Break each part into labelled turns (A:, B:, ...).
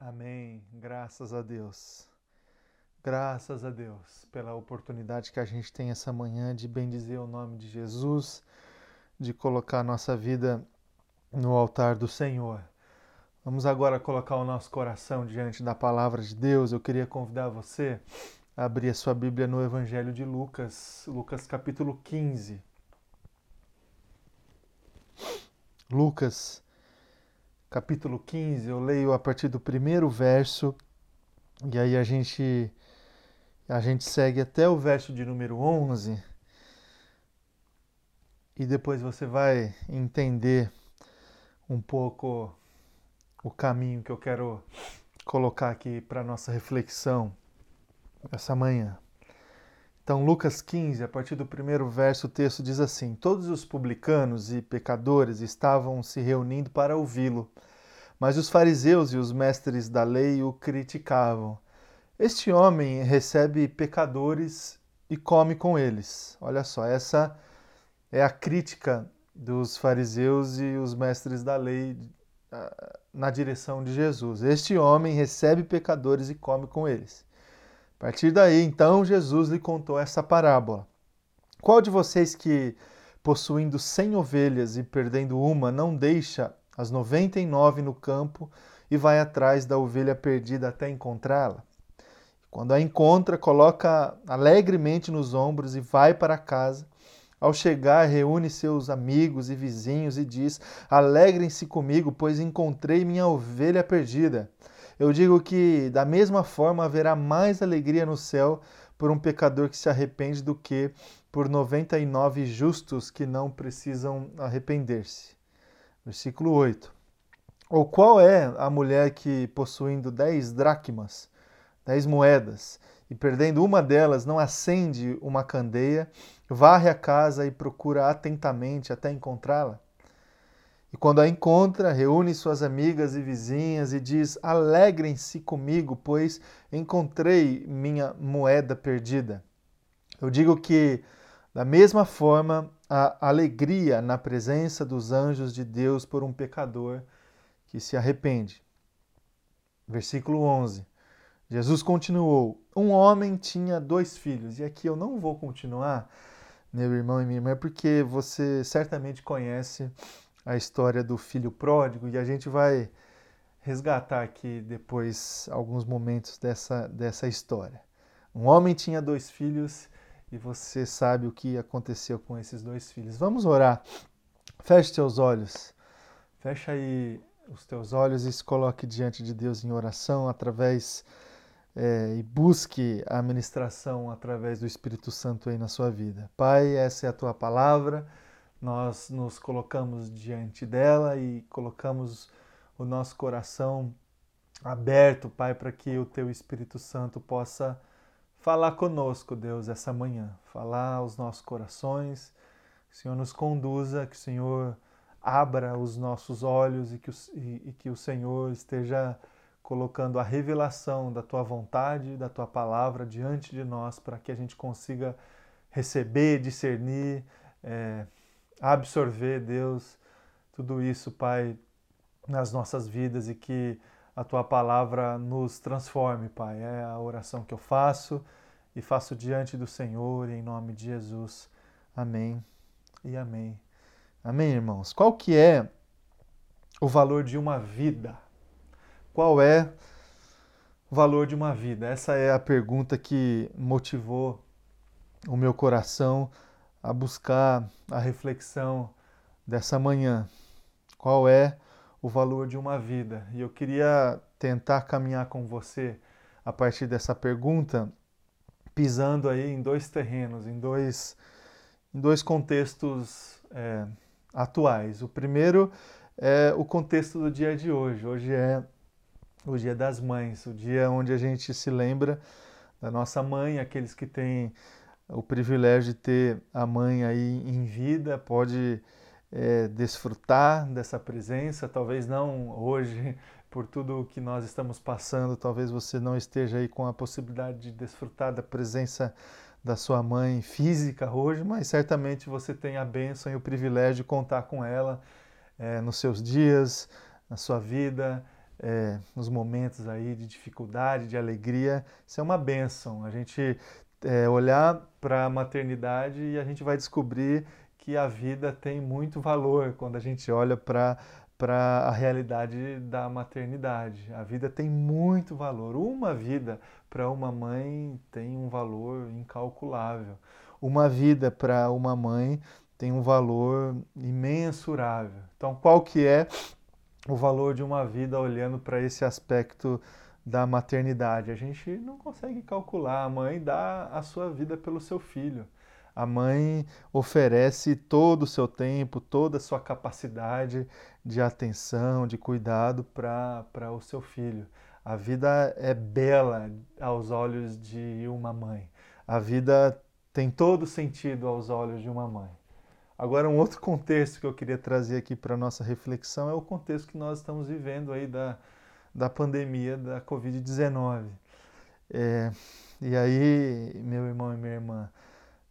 A: Amém. Graças a Deus. Graças a Deus pela oportunidade que a gente tem essa manhã de bendizer o nome de Jesus, de colocar a nossa vida no altar do Senhor. Vamos agora colocar o nosso coração diante da palavra de Deus. Eu queria convidar você a abrir a sua Bíblia no Evangelho de Lucas, Lucas capítulo 15. Lucas capítulo 15, eu leio a partir do primeiro verso e aí a gente a gente segue até o verso de número 11 e depois você vai entender um pouco o caminho que eu quero colocar aqui para nossa reflexão essa manhã. Então, Lucas 15, a partir do primeiro verso, o texto diz assim: Todos os publicanos e pecadores estavam se reunindo para ouvi-lo, mas os fariseus e os mestres da lei o criticavam. Este homem recebe pecadores e come com eles. Olha só, essa é a crítica dos fariseus e os mestres da lei ah, na direção de Jesus. Este homem recebe pecadores e come com eles. A partir daí, então, Jesus lhe contou essa parábola. Qual de vocês que, possuindo cem ovelhas e perdendo uma, não deixa as noventa e nove no campo e vai atrás da ovelha perdida até encontrá-la? Quando a encontra, coloca alegremente nos ombros e vai para casa. Ao chegar, reúne seus amigos e vizinhos e diz: Alegrem-se comigo, pois encontrei minha ovelha perdida. Eu digo que, da mesma forma, haverá mais alegria no céu por um pecador que se arrepende do que por 99 justos que não precisam arrepender-se. Versículo 8. Ou qual é a mulher que, possuindo dez dracmas, dez moedas, e perdendo uma delas, não acende uma candeia, varre a casa e procura atentamente até encontrá-la? E quando a encontra, reúne suas amigas e vizinhas e diz: Alegrem-se comigo, pois encontrei minha moeda perdida. Eu digo que, da mesma forma, a alegria na presença dos anjos de Deus por um pecador que se arrepende. Versículo 11. Jesus continuou: Um homem tinha dois filhos. E aqui eu não vou continuar, meu irmão e minha irmã, porque você certamente conhece a história do filho pródigo e a gente vai resgatar aqui depois alguns momentos dessa, dessa história. Um homem tinha dois filhos e você sabe o que aconteceu com esses dois filhos. Vamos orar. Feche teus olhos. Fecha aí os teus olhos e se coloque diante de Deus em oração através é, e busque a ministração através do Espírito Santo aí na sua vida. Pai, essa é a tua palavra, nós nos colocamos diante dela e colocamos o nosso coração aberto, Pai, para que o teu Espírito Santo possa falar conosco, Deus, essa manhã, falar aos nossos corações, que o Senhor nos conduza, que o Senhor abra os nossos olhos e que o, e, e que o Senhor esteja colocando a revelação da tua vontade, da tua palavra diante de nós, para que a gente consiga receber, discernir, é, absorver, Deus, tudo isso, Pai, nas nossas vidas e que a tua palavra nos transforme, Pai. É a oração que eu faço e faço diante do Senhor, em nome de Jesus. Amém e amém. Amém, irmãos. Qual que é o valor de uma vida? Qual é o valor de uma vida? Essa é a pergunta que motivou o meu coração a buscar a reflexão dessa manhã. Qual é o valor de uma vida? E eu queria tentar caminhar com você a partir dessa pergunta, pisando aí em dois terrenos, em dois, em dois contextos é, atuais. O primeiro é o contexto do dia de hoje. Hoje é o Dia das Mães, o dia onde a gente se lembra da nossa mãe, aqueles que têm o privilégio de ter a mãe aí em vida, pode é, desfrutar dessa presença, talvez não hoje, por tudo o que nós estamos passando, talvez você não esteja aí com a possibilidade de desfrutar da presença da sua mãe física hoje, mas certamente você tem a bênção e o privilégio de contar com ela é, nos seus dias, na sua vida, é, nos momentos aí de dificuldade, de alegria, isso é uma benção. A gente é, olhar para a maternidade e a gente vai descobrir que a vida tem muito valor quando a gente olha para para a realidade da maternidade. A vida tem muito valor. Uma vida para uma mãe tem um valor incalculável. Uma vida para uma mãe tem um valor imensurável. Então, qual que é o valor de uma vida olhando para esse aspecto da maternidade? A gente não consegue calcular. A mãe dá a sua vida pelo seu filho. A mãe oferece todo o seu tempo, toda a sua capacidade de atenção, de cuidado para o seu filho. A vida é bela aos olhos de uma mãe. A vida tem todo sentido aos olhos de uma mãe. Agora, um outro contexto que eu queria trazer aqui para a nossa reflexão é o contexto que nós estamos vivendo aí da, da pandemia da Covid-19. É, e aí, meu irmão e minha irmã,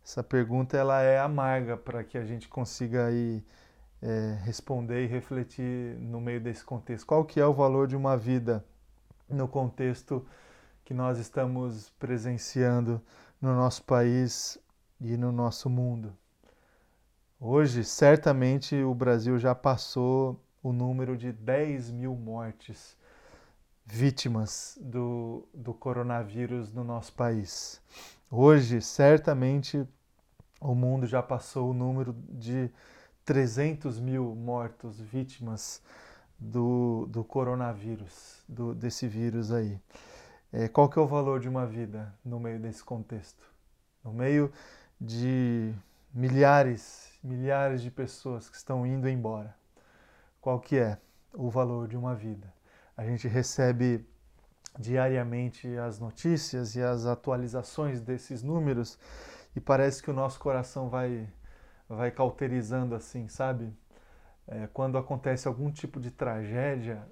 A: essa pergunta ela é amarga para que a gente consiga aí é, responder e refletir no meio desse contexto. Qual que é o valor de uma vida no contexto que nós estamos presenciando no nosso país e no nosso mundo? Hoje, certamente, o Brasil já passou o número de 10 mil mortes vítimas do, do coronavírus no nosso país. Hoje, certamente, o mundo já passou o número de 300 mil mortos, vítimas do, do coronavírus, do, desse vírus aí. É, qual que é o valor de uma vida no meio desse contexto? No meio de milhares, milhares de pessoas que estão indo embora. Qual que é o valor de uma vida? A gente recebe diariamente as notícias e as atualizações desses números e parece que o nosso coração vai, vai cauterizando assim, sabe? É, quando acontece algum tipo de tragédia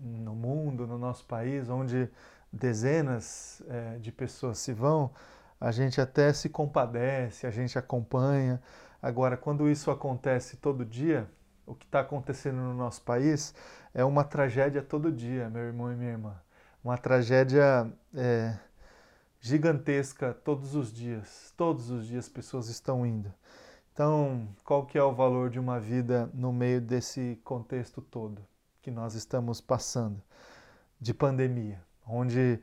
A: no mundo, no nosso país, onde dezenas é, de pessoas se vão, a gente até se compadece, a gente acompanha. Agora, quando isso acontece todo dia, o que está acontecendo no nosso país é uma tragédia todo dia, meu irmão e minha irmã. Uma tragédia é, gigantesca todos os dias. Todos os dias pessoas estão indo. Então, qual que é o valor de uma vida no meio desse contexto todo que nós estamos passando de pandemia, onde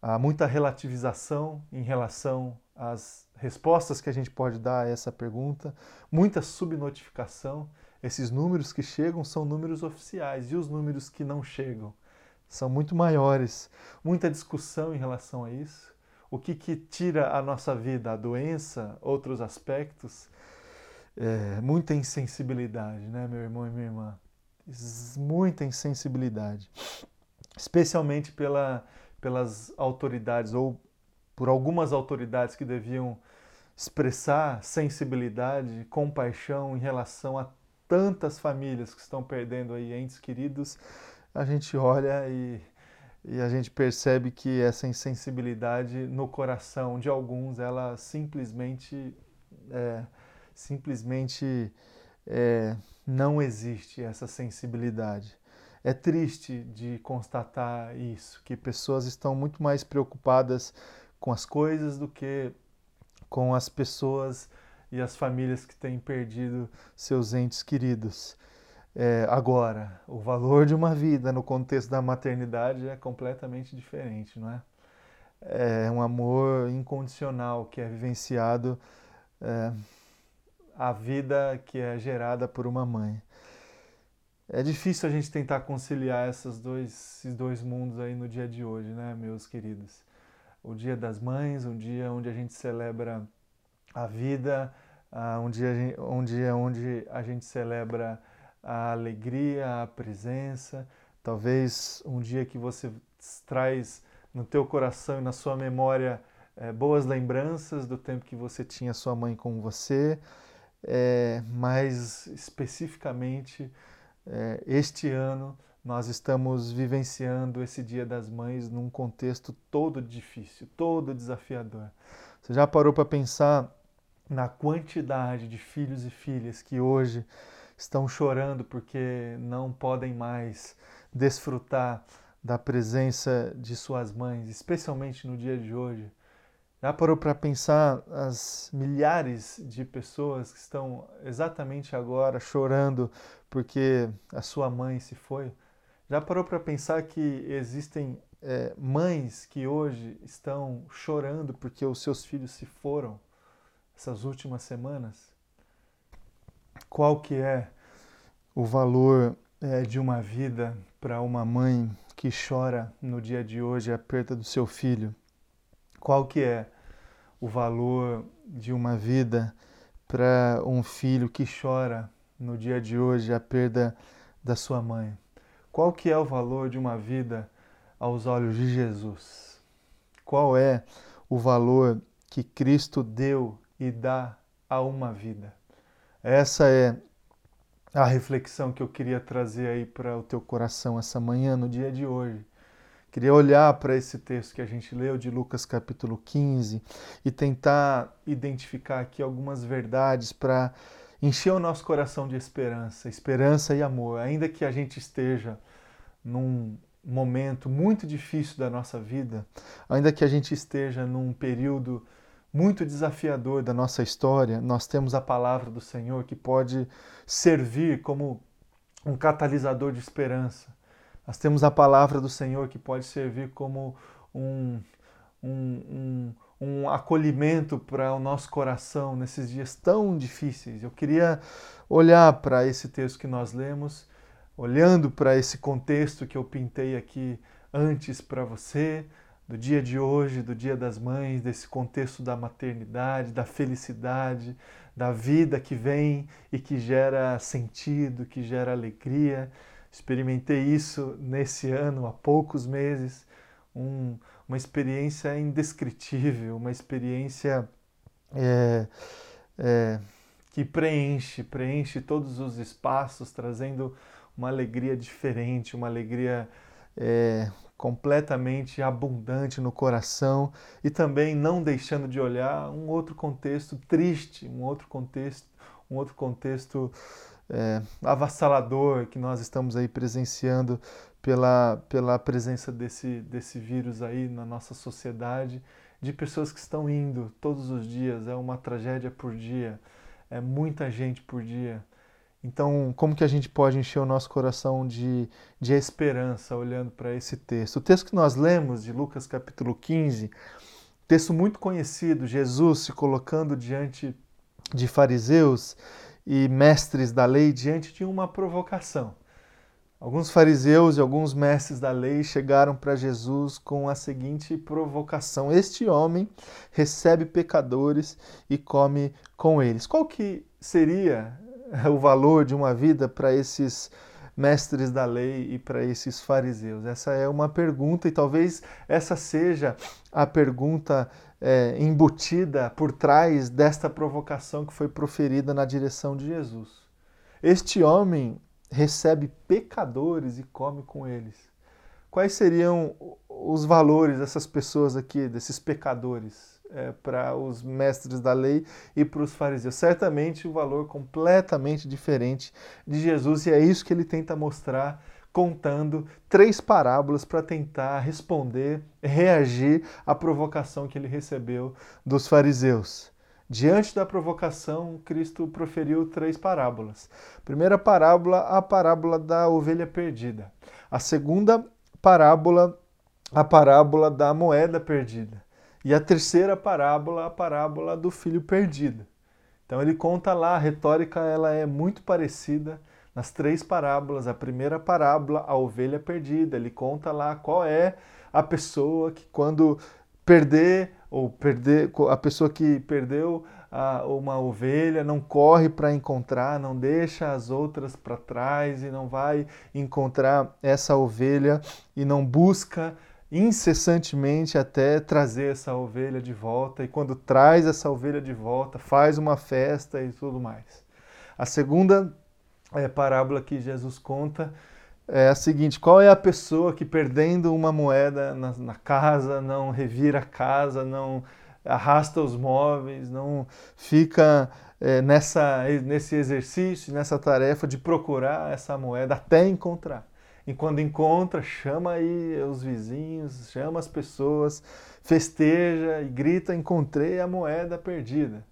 A: há muita relativização em relação às respostas que a gente pode dar a essa pergunta, muita subnotificação. Esses números que chegam são números oficiais e os números que não chegam são muito maiores. Muita discussão em relação a isso. O que, que tira a nossa vida, a doença, outros aspectos, é, muita insensibilidade, né, meu irmão e minha irmã? Muita insensibilidade, especialmente pela, pelas autoridades ou por algumas autoridades que deviam expressar sensibilidade, compaixão em relação a tantas famílias que estão perdendo aí entes queridos, a gente olha e e a gente percebe que essa insensibilidade no coração de alguns, ela simplesmente, é, simplesmente é, não existe essa sensibilidade. É triste de constatar isso, que pessoas estão muito mais preocupadas com as coisas do que com as pessoas e as famílias que têm perdido seus entes queridos. É, agora, o valor de uma vida no contexto da maternidade é completamente diferente, não é? É um amor incondicional que é vivenciado, é, a vida que é gerada por uma mãe. É difícil a gente tentar conciliar esses dois, esses dois mundos aí no dia de hoje, né, meus queridos? O Dia das Mães, um dia onde a gente celebra a vida, uh, um dia, um dia onde a gente celebra a alegria, a presença. Talvez um dia que você traz no teu coração e na sua memória é, boas lembranças do tempo que você tinha sua mãe com você, é, mas especificamente é, este ano nós estamos vivenciando esse Dia das Mães num contexto todo difícil, todo desafiador. Você já parou para pensar na quantidade de filhos e filhas que hoje estão chorando porque não podem mais desfrutar da presença de suas mães, especialmente no dia de hoje. Já parou para pensar as milhares de pessoas que estão exatamente agora chorando porque a sua mãe se foi? Já parou para pensar que existem é, mães que hoje estão chorando porque os seus filhos se foram essas últimas semanas? Qual que é o valor é, de uma vida para uma mãe que chora no dia de hoje a perda do seu filho? Qual que é o valor de uma vida para um filho que chora no dia de hoje a perda da sua mãe? Qual que é o valor de uma vida aos olhos de Jesus? Qual é o valor que Cristo deu e dá a uma vida? Essa é a reflexão que eu queria trazer aí para o teu coração essa manhã, no dia de hoje. Queria olhar para esse texto que a gente leu de Lucas capítulo 15 e tentar identificar aqui algumas verdades para encher o nosso coração de esperança, esperança e amor, ainda que a gente esteja num momento muito difícil da nossa vida, ainda que a gente esteja num período muito desafiador da nossa história, nós temos a palavra do Senhor que pode servir como um catalisador de esperança nós temos a palavra do Senhor que pode servir como um, um, um, um acolhimento para o nosso coração nesses dias tão difíceis. Eu queria olhar para esse texto que nós lemos, olhando para esse contexto que eu pintei aqui antes para você, do dia de hoje, do Dia das Mães, desse contexto da maternidade, da felicidade, da vida que vem e que gera sentido, que gera alegria. Experimentei isso nesse ano, há poucos meses, um, uma experiência indescritível, uma experiência é, é, que preenche, preenche todos os espaços, trazendo uma alegria diferente, uma alegria é, completamente abundante no coração e também não deixando de olhar um outro contexto triste, um outro contexto, um outro contexto é, avassalador que nós estamos aí presenciando pela, pela presença desse, desse vírus aí na nossa sociedade, de pessoas que estão indo todos os dias, é uma tragédia por dia, é muita gente por dia. Então, como que a gente pode encher o nosso coração de, de esperança olhando para esse texto? O texto que nós lemos de Lucas capítulo 15, texto muito conhecido, Jesus se colocando diante de fariseus e mestres da lei diante de uma provocação. Alguns fariseus e alguns mestres da lei chegaram para Jesus com a seguinte provocação: Este homem recebe pecadores e come com eles. Qual que seria o valor de uma vida para esses mestres da lei e para esses fariseus? Essa é uma pergunta e talvez essa seja a pergunta é, embutida por trás desta provocação que foi proferida na direção de Jesus. Este homem recebe pecadores e come com eles. Quais seriam os valores dessas pessoas aqui, desses pecadores, é, para os mestres da lei e para os fariseus? Certamente um valor completamente diferente de Jesus, e é isso que ele tenta mostrar contando três parábolas para tentar responder, reagir à provocação que ele recebeu dos fariseus. Diante da provocação, Cristo proferiu três parábolas. primeira parábola, a parábola da ovelha perdida. A segunda parábola, a parábola da moeda perdida. E a terceira parábola, a parábola do filho perdido. Então ele conta lá, a retórica ela é muito parecida nas três parábolas. A primeira parábola, a ovelha perdida, ele conta lá qual é a pessoa que quando perder ou perder a pessoa que perdeu a, uma ovelha não corre para encontrar, não deixa as outras para trás e não vai encontrar essa ovelha e não busca incessantemente até trazer essa ovelha de volta e quando traz essa ovelha de volta faz uma festa e tudo mais. A segunda é, parábola que Jesus conta é a seguinte: qual é a pessoa que perdendo uma moeda na, na casa não revira a casa, não arrasta os móveis, não fica é, nessa, nesse exercício, nessa tarefa de procurar essa moeda até encontrar. E quando encontra, chama aí os vizinhos, chama as pessoas, festeja e grita: encontrei a moeda perdida.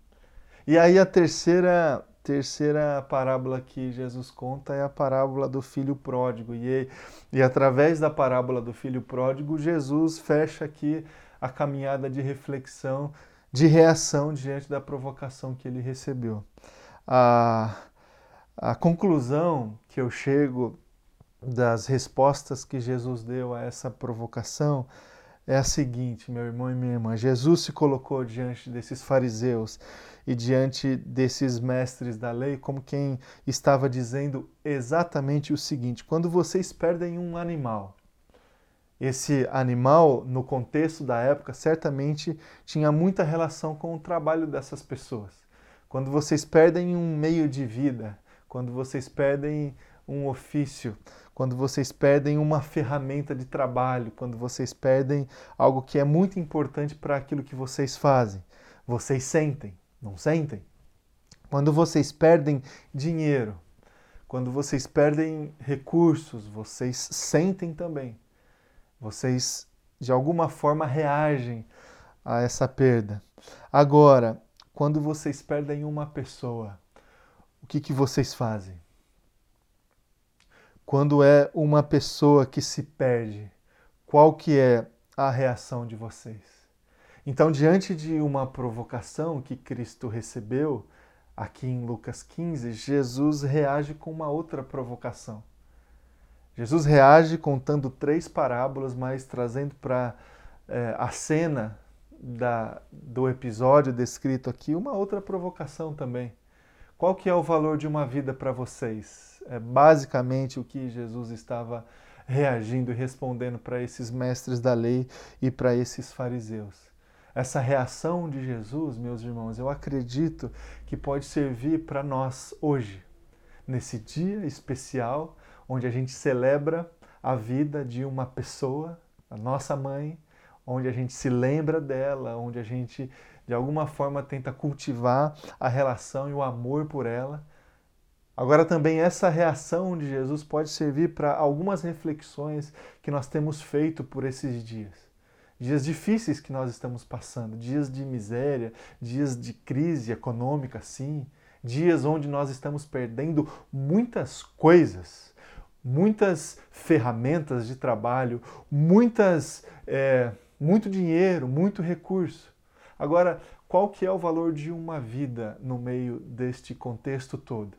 A: E aí a terceira terceira parábola que Jesus conta é a parábola do filho pródigo. E, e através da parábola do filho pródigo, Jesus fecha aqui a caminhada de reflexão, de reação diante da provocação que ele recebeu. A, a conclusão que eu chego das respostas que Jesus deu a essa provocação é a seguinte, meu irmão e minha irmã: Jesus se colocou diante desses fariseus e diante desses mestres da lei como quem estava dizendo exatamente o seguinte: quando vocês perdem um animal, esse animal, no contexto da época, certamente tinha muita relação com o trabalho dessas pessoas. Quando vocês perdem um meio de vida, quando vocês perdem um ofício, quando vocês perdem uma ferramenta de trabalho, quando vocês perdem algo que é muito importante para aquilo que vocês fazem. Vocês sentem, não sentem? Quando vocês perdem dinheiro, quando vocês perdem recursos, vocês sentem também. Vocês de alguma forma reagem a essa perda. Agora, quando vocês perdem uma pessoa, o que, que vocês fazem? Quando é uma pessoa que se perde, qual que é a reação de vocês? Então, diante de uma provocação que Cristo recebeu, aqui em Lucas 15, Jesus reage com uma outra provocação. Jesus reage contando três parábolas, mas trazendo para é, a cena da, do episódio descrito aqui uma outra provocação também. Qual que é o valor de uma vida para vocês? é basicamente o que Jesus estava reagindo e respondendo para esses mestres da lei e para esses fariseus. Essa reação de Jesus, meus irmãos, eu acredito que pode servir para nós hoje, nesse dia especial onde a gente celebra a vida de uma pessoa, a nossa mãe, onde a gente se lembra dela, onde a gente de alguma forma tenta cultivar a relação e o amor por ela Agora, também essa reação de Jesus pode servir para algumas reflexões que nós temos feito por esses dias. Dias difíceis que nós estamos passando, dias de miséria, dias de crise econômica, sim, dias onde nós estamos perdendo muitas coisas, muitas ferramentas de trabalho, muitas, é, muito dinheiro, muito recurso. Agora, qual que é o valor de uma vida no meio deste contexto todo?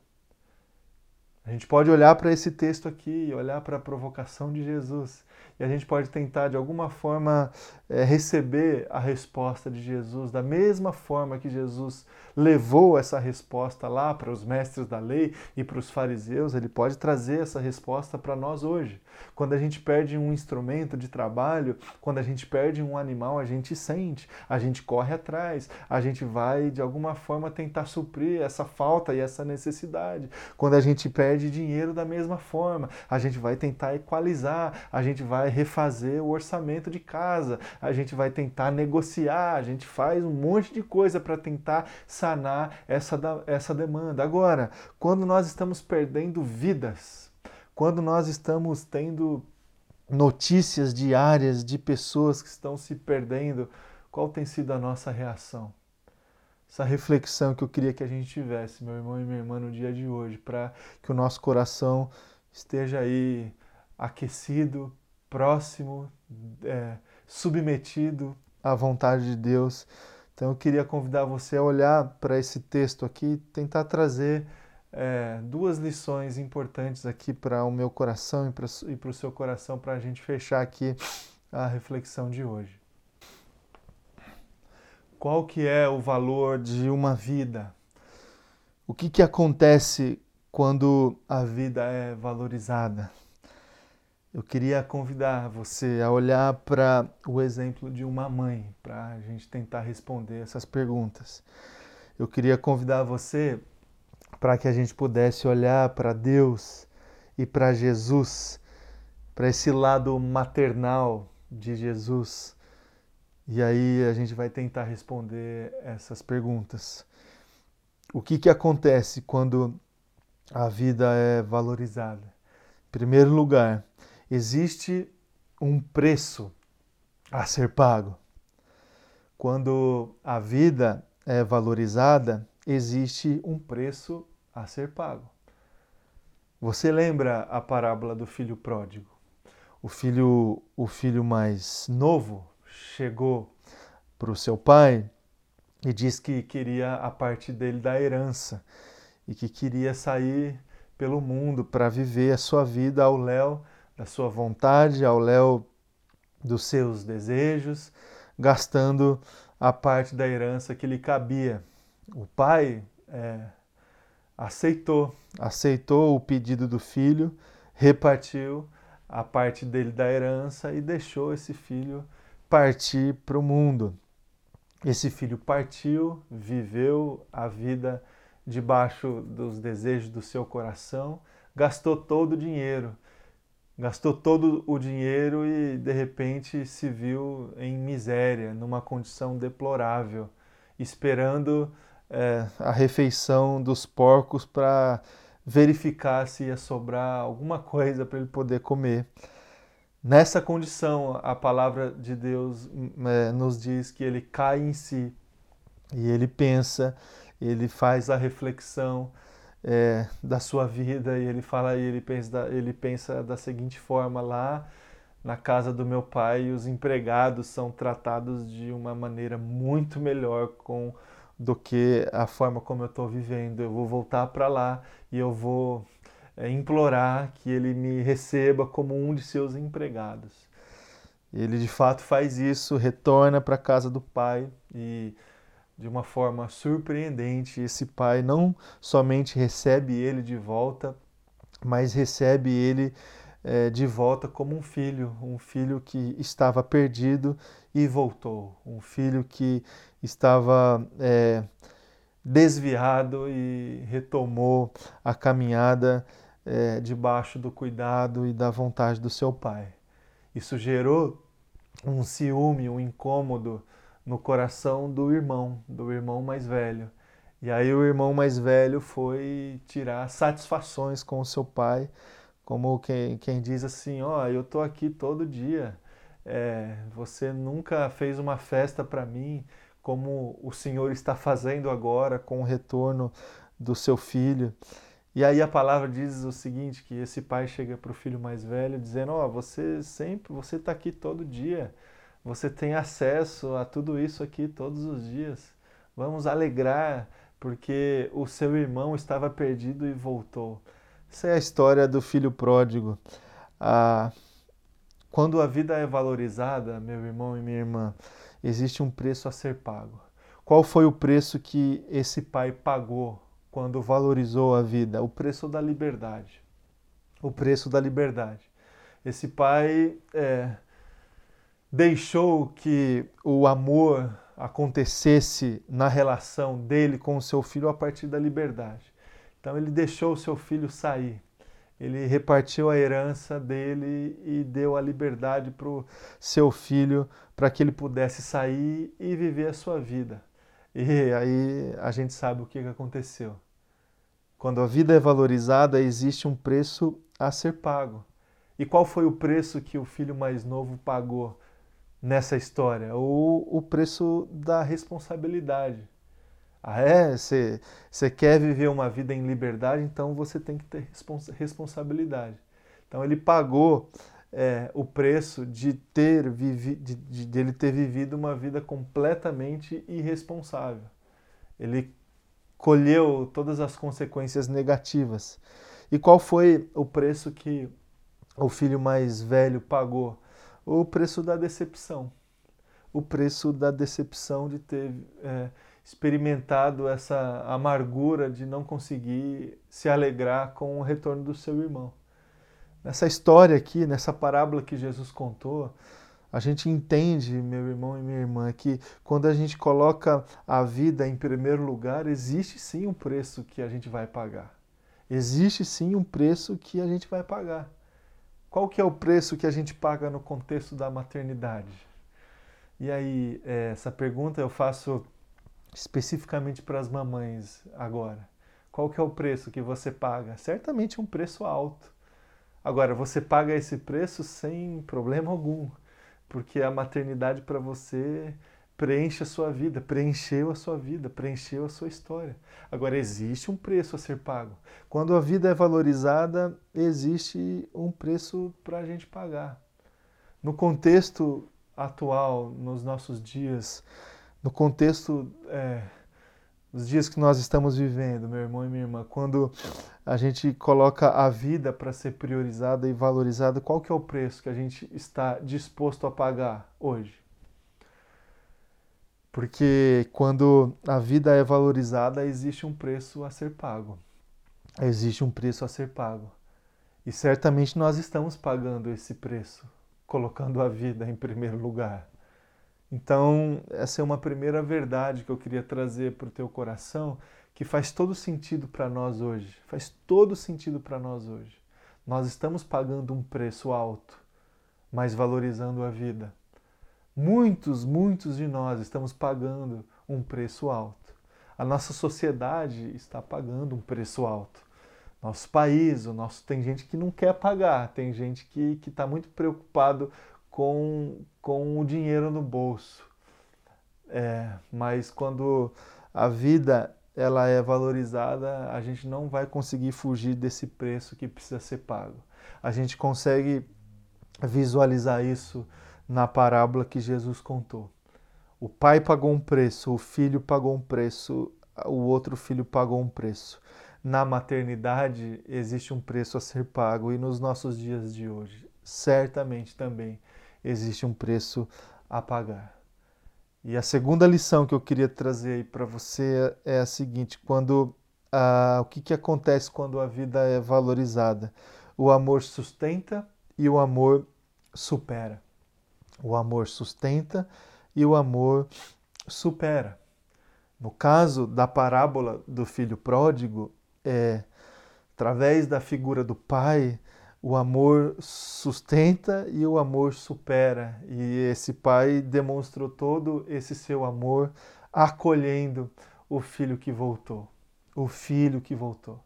A: A gente pode olhar para esse texto aqui, olhar para a provocação de Jesus, e a gente pode tentar de alguma forma é, receber a resposta de Jesus da mesma forma que Jesus levou essa resposta lá para os mestres da lei e para os fariseus, ele pode trazer essa resposta para nós hoje. Quando a gente perde um instrumento de trabalho, quando a gente perde um animal, a gente sente, a gente corre atrás, a gente vai de alguma forma tentar suprir essa falta e essa necessidade. Quando a gente perde dinheiro da mesma forma, a gente vai tentar equalizar, a gente vai refazer o orçamento de casa, a gente vai tentar negociar, a gente faz um monte de coisa para tentar sanar essa, essa demanda. Agora, quando nós estamos perdendo vidas, quando nós estamos tendo notícias diárias de pessoas que estão se perdendo, qual tem sido a nossa reação? Essa reflexão que eu queria que a gente tivesse, meu irmão e minha irmã, no dia de hoje, para que o nosso coração esteja aí aquecido, próximo, é, submetido à vontade de Deus. Então eu queria convidar você a olhar para esse texto aqui, tentar trazer é, duas lições importantes aqui para o meu coração e para o seu coração para a gente fechar aqui a reflexão de hoje. Qual que é o valor de uma vida? O que, que acontece quando a vida é valorizada? Eu queria convidar você a olhar para o exemplo de uma mãe, para a gente tentar responder essas perguntas. Eu queria convidar você para que a gente pudesse olhar para Deus e para Jesus, para esse lado maternal de Jesus E aí a gente vai tentar responder essas perguntas. O que, que acontece quando a vida é valorizada? Em primeiro lugar, existe um preço a ser pago. Quando a vida é valorizada, existe um preço a ser pago. Você lembra a parábola do filho pródigo? O filho, o filho mais novo chegou para o seu pai e disse que queria a parte dele da herança e que queria sair pelo mundo para viver a sua vida ao léu da sua vontade, ao léu dos seus desejos, gastando a parte da herança que lhe cabia. O pai é, aceitou, aceitou o pedido do filho, repartiu a parte dele da herança e deixou esse filho partir para o mundo. Esse filho partiu, viveu a vida debaixo dos desejos do seu coração, gastou todo o dinheiro gastou todo o dinheiro e de repente se viu em miséria, numa condição deplorável, esperando é, a refeição dos porcos para verificar se ia sobrar alguma coisa para ele poder comer. Nessa condição, a palavra de Deus é, nos diz que ele cai em si e ele pensa, ele faz a reflexão é, da sua vida e ele fala e ele pensa, ele pensa da seguinte forma lá na casa do meu pai os empregados são tratados de uma maneira muito melhor com do que a forma como eu estou vivendo. Eu vou voltar para lá e eu vou é, implorar que ele me receba como um de seus empregados. Ele de fato faz isso, retorna para a casa do pai e de uma forma surpreendente. Esse pai não somente recebe ele de volta, mas recebe ele é, de volta como um filho, um filho que estava perdido e voltou, um filho que estava é, desviado e retomou a caminhada é, debaixo do cuidado e da vontade do seu pai. Isso gerou um ciúme, um incômodo no coração do irmão, do irmão mais velho. E aí o irmão mais velho foi tirar satisfações com o seu pai, como quem, quem diz assim, ó, oh, eu tô aqui todo dia, é, você nunca fez uma festa para mim, como o Senhor está fazendo agora com o retorno do seu filho. E aí a palavra diz o seguinte, que esse pai chega para o filho mais velho dizendo, ó, oh, você sempre, você está aqui todo dia, você tem acesso a tudo isso aqui todos os dias. Vamos alegrar, porque o seu irmão estava perdido e voltou. Essa é a história do filho pródigo. Ah, quando a vida é valorizada, meu irmão e minha irmã, existe um preço a ser pago. Qual foi o preço que esse pai pagou quando valorizou a vida? O preço da liberdade. O preço da liberdade. Esse pai é, deixou que o amor acontecesse na relação dele com o seu filho a partir da liberdade. Então ele deixou o seu filho sair. Ele repartiu a herança dele e deu a liberdade para o seu filho para que ele pudesse sair e viver a sua vida. E aí a gente sabe o que aconteceu. Quando a vida é valorizada, existe um preço a ser pago. E qual foi o preço que o filho mais novo pagou? nessa história? O, o preço da responsabilidade. Ah, é? Você quer viver uma vida em liberdade, então você tem que ter respons responsabilidade. Então ele pagou é, o preço de ter vivi de, de, de ele ter vivido uma vida completamente irresponsável. Ele colheu todas as consequências negativas. E qual foi o preço que o filho mais velho pagou? o preço da decepção. O preço da decepção de ter é, experimentado essa amargura de não conseguir se alegrar com o retorno do seu irmão. Nessa história aqui, nessa parábola que Jesus contou, a gente entende, meu irmão e minha irmã, que quando a gente coloca a vida em primeiro lugar, existe sim um preço que a gente vai pagar. Existe sim um preço que a gente vai pagar. Qual que é o preço que a gente paga no contexto da maternidade? E aí, é, essa pergunta eu faço especificamente para as mamães agora. Qual que é o preço que você paga? Certamente um preço alto. Agora, você paga esse preço sem problema algum, porque a maternidade para você preenche a sua vida, preencheu a sua vida, preencheu a sua história. Agora, existe um preço a ser pago. Quando a vida é valorizada, existe um preço para a gente pagar. No contexto atual, nos nossos dias, no contexto é, dos dias que nós estamos vivendo, meu irmão e minha irmã, quando a gente coloca a vida para ser priorizada e valorizada, qual que é o preço que a gente está disposto a pagar hoje? Porque quando a vida é valorizada, existe um preço a ser pago. Existe um preço a ser pago. E certamente nós estamos pagando esse preço, colocando a vida em primeiro lugar. Então, essa é uma primeira verdade que eu queria trazer para o teu coração, que faz todo sentido para nós hoje. Faz todo sentido para nós hoje. Nós estamos pagando um preço alto, mas valorizando a vida. Muitos, muitos de nós estamos pagando um preço alto. A nossa sociedade está pagando um preço alto. Nosso país, o nosso tem gente que não quer pagar, tem gente que está muito preocupado com, com o dinheiro no bolso. É, mas quando a vida ela é valorizada, a gente não vai conseguir fugir desse preço que precisa ser pago. A gente consegue visualizar isso na parábola que Jesus contou. O pai pagou um preço, o filho pagou um preço, o outro filho pagou um preço. Na maternidade existe um preço a ser pago e nos nossos dias de hoje, certamente também existe um preço a pagar. E a segunda lição que eu queria trazer aí para você é a seguinte: quando o que, que acontece quando a vida é valorizada? O amor sustenta e o amor supera. O amor sustenta e o amor supera. No caso da parábola do filho pródigo, é através da figura do pai, o amor sustenta e o amor supera. E esse pai demonstrou todo esse seu amor acolhendo o filho que voltou. O filho que voltou.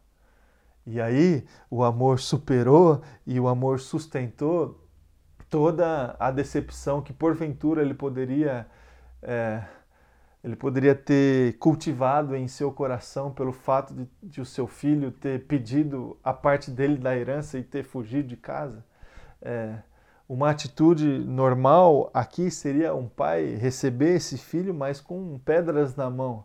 A: E aí o amor superou e o amor sustentou toda a decepção que porventura ele poderia é, ele poderia ter cultivado em seu coração pelo fato de, de, o seu filho ter pedido a parte dele da herança e ter fugido de casa. É, uma atitude normal aqui seria um pai receber esse filho, mas com pedras na mão,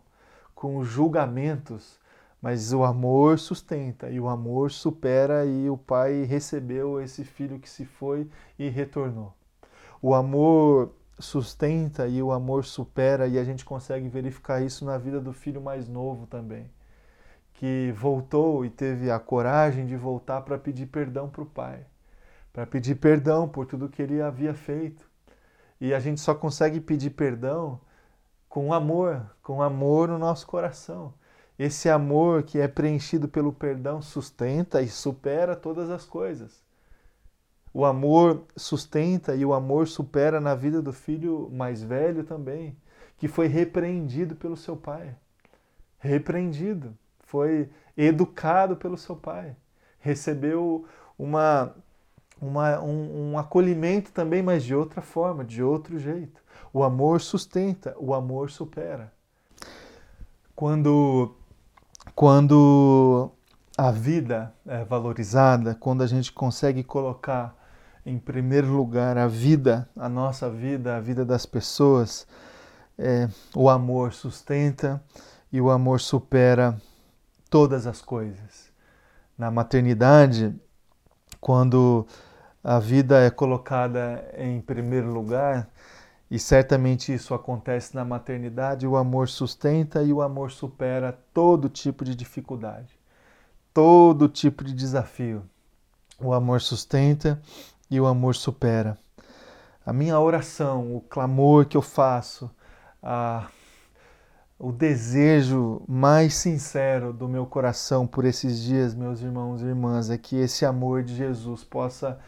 A: com julgamentos. Mas o amor sustenta e o amor supera, e o pai recebeu esse filho que se foi e retornou. O amor sustenta e o amor supera, e a gente consegue verificar isso na vida do filho mais novo também, que voltou e teve a coragem de voltar para pedir perdão para o pai, para pedir perdão por tudo que ele havia feito. E a gente só consegue pedir perdão com amor, com amor no nosso coração. Esse amor que é preenchido pelo perdão sustenta e supera todas as coisas. O amor sustenta e o amor supera na vida do filho mais velho também, que foi repreendido pelo seu pai. Repreendido, foi educado pelo seu pai. Recebeu uma, uma, um, um acolhimento também, mas de outra forma, de outro jeito. O amor sustenta, o amor supera. Quando, quando a vida é valorizada, quando a gente consegue colocar em primeiro lugar a vida, a nossa vida, a vida das pessoas, é, o amor sustenta e o amor supera todas as coisas. Na maternidade, quando a vida é colocada em primeiro lugar, e certamente isso acontece na maternidade, o amor sustenta e o amor supera todo tipo de dificuldade, todo tipo de desafio. O amor sustenta e o amor supera. A minha oração, o clamor que eu faço, a, o desejo mais sincero do meu coração por esses dias, meus irmãos e irmãs, é que esse amor de Jesus possa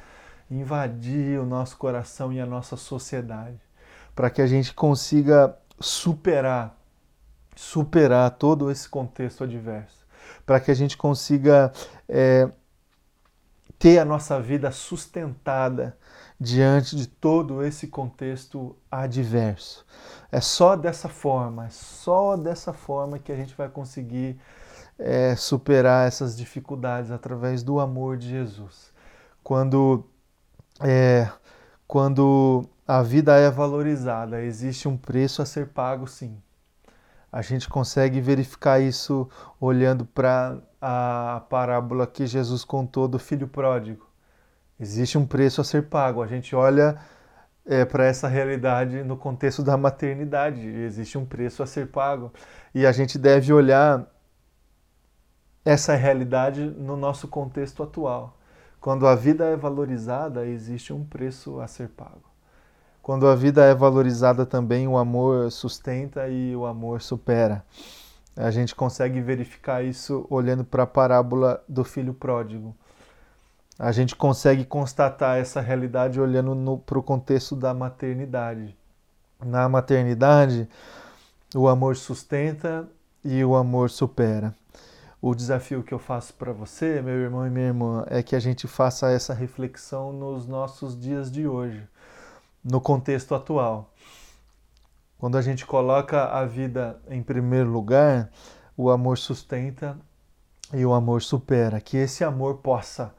A: invadir o nosso coração e a nossa sociedade. para que a gente consiga superar, superar todo esse contexto adverso, para que a gente consiga é, ter a nossa vida sustentada diante de todo esse contexto adverso. É só dessa forma, é só dessa forma que a gente vai conseguir é, superar essas dificuldades através do amor de Jesus. Quando, é, quando a vida é valorizada, existe um preço a ser pago, sim. A gente consegue verificar isso olhando para a parábola que Jesus contou do filho pródigo. Existe um preço a ser pago. A gente olha é, para essa realidade no contexto da maternidade. Existe um preço a ser pago. E a gente deve olhar essa realidade no nosso contexto atual. Quando a vida é valorizada, existe um preço a ser pago. Quando a vida é valorizada também, o amor sustenta e o amor supera. A gente consegue verificar isso olhando para a parábola do filho pródigo. A gente consegue constatar essa realidade olhando para o contexto da maternidade. Na maternidade, o amor sustenta e o amor supera o desafio que eu faço para você, meu irmão e minha irmã, é que a gente faça essa reflexão nos nossos dias de hoje, no contexto atual. Quando a gente coloca a vida em primeiro lugar, o amor sustenta e o amor supera. Que esse amor possa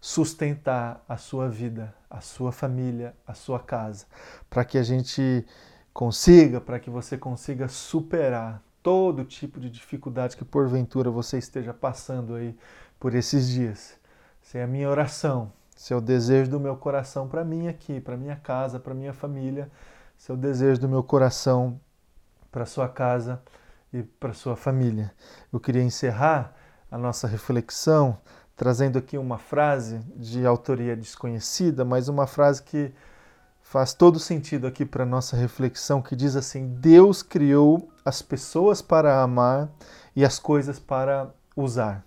A: sustentar a sua vida, a sua família, a sua casa, para que a gente consiga, para que você consiga superar todo tipo de dificuldade que porventura você esteja passando aí por esses dias. Essa é a minha oração, o desejo do meu coração para mim aqui, para minha casa, para minha família, o desejo do meu coração para sua casa e para sua família. Eu queria encerrar a nossa reflexão trazendo aqui uma frase de autoria desconhecida, mas uma frase que faz todo sentido aqui para nossa reflexão, que diz assim: Deus criou as pessoas para amar e as coisas para usar.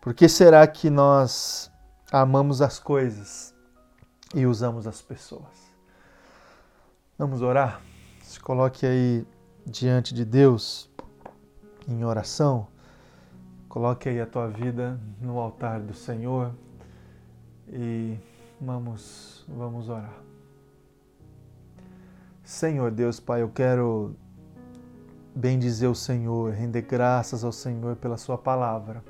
A: Por que será que nós amamos as coisas e usamos as pessoas? Vamos orar? Se coloque aí diante de Deus em oração. Coloque aí a tua vida no altar do Senhor e vamos vamos orar. Senhor Deus, Pai, eu quero bendizer o Senhor, render graças ao Senhor pela Sua palavra.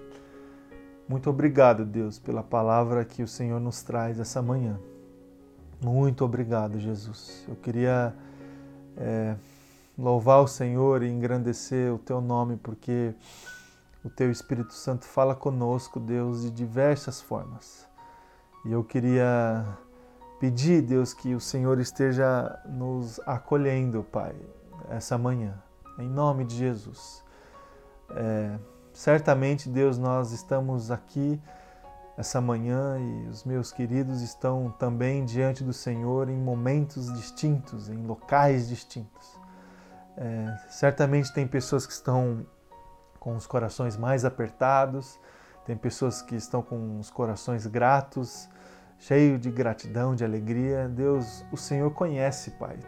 A: Muito obrigado, Deus, pela palavra que o Senhor nos traz essa manhã. Muito obrigado, Jesus. Eu queria é, louvar o Senhor e engrandecer o Teu nome, porque o Teu Espírito Santo fala conosco, Deus, de diversas formas. E eu queria Pedir, Deus, que o Senhor esteja nos acolhendo, Pai, essa manhã, em nome de Jesus. É, certamente, Deus, nós estamos aqui essa manhã e os meus queridos estão também diante do Senhor em momentos distintos, em locais distintos. É, certamente tem pessoas que estão com os corações mais apertados, tem pessoas que estão com os corações gratos, cheio de gratidão, de alegria. Deus, o Senhor conhece, Pai,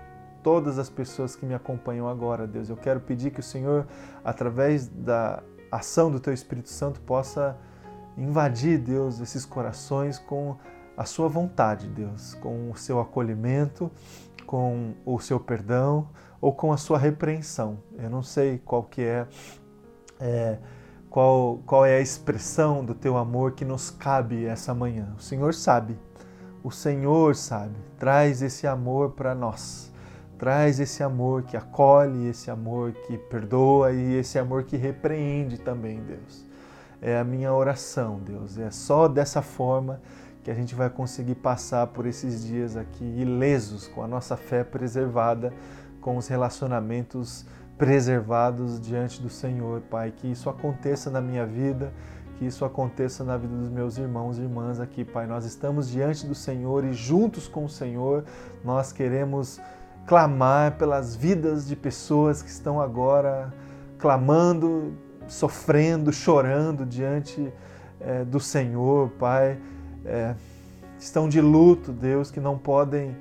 A: todas as pessoas que me acompanham agora, Deus. Eu quero pedir que o Senhor, através da ação do Teu Espírito Santo, possa invadir, Deus, esses corações com a Sua vontade, Deus, com o seu acolhimento, com o seu perdão ou com a sua repreensão. Eu não sei qual que é, é qual, qual é a expressão do teu amor que nos cabe essa manhã. O Senhor sabe, o Senhor sabe. Traz esse amor para nós. Traz esse amor que acolhe, esse amor que perdoa e esse amor que repreende também, Deus. É a minha oração, Deus. É só dessa forma que a gente vai conseguir passar por esses dias aqui ilesos, com a nossa fé preservada, com os relacionamentos preservados diante do Senhor, Pai. Que isso aconteça na minha vida, que isso aconteça na vida dos meus irmãos e irmãs aqui, Pai. Nós estamos diante do Senhor e juntos com o Senhor nós queremos clamar pelas vidas de pessoas que estão agora clamando, sofrendo, chorando diante é, do Senhor, Pai. É, estão de luto, Deus, que não podem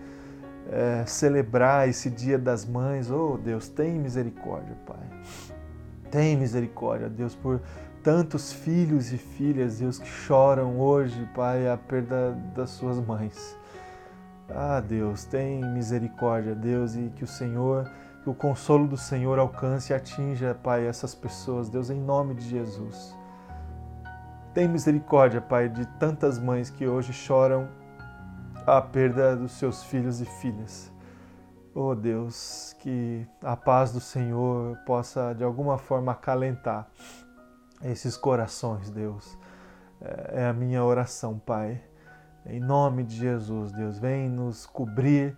A: é, celebrar esse Dia das Mães. Oh Deus, tem misericórdia, Pai. Tem misericórdia, Deus, por tantos filhos e filhas, Deus, que choram hoje, Pai, a perda das suas mães. Ah, Deus, tem misericórdia, Deus, e que o Senhor, que o consolo do Senhor alcance e atinja, Pai, essas pessoas, Deus, em nome de Jesus. Tem misericórdia, Pai, de tantas mães que hoje choram a perda dos seus filhos e filhas. Oh Deus, que a paz do Senhor possa de alguma forma acalentar esses corações, Deus. É, é a minha oração, Pai. Em nome de Jesus, Deus, vem nos cobrir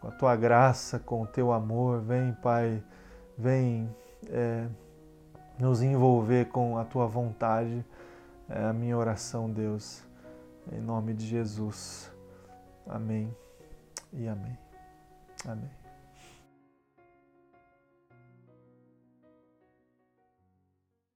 A: com a tua graça, com o teu amor. Vem, Pai, vem é, nos envolver com a tua vontade. É a minha oração, Deus. Em nome de Jesus. Amém e amém. Amém.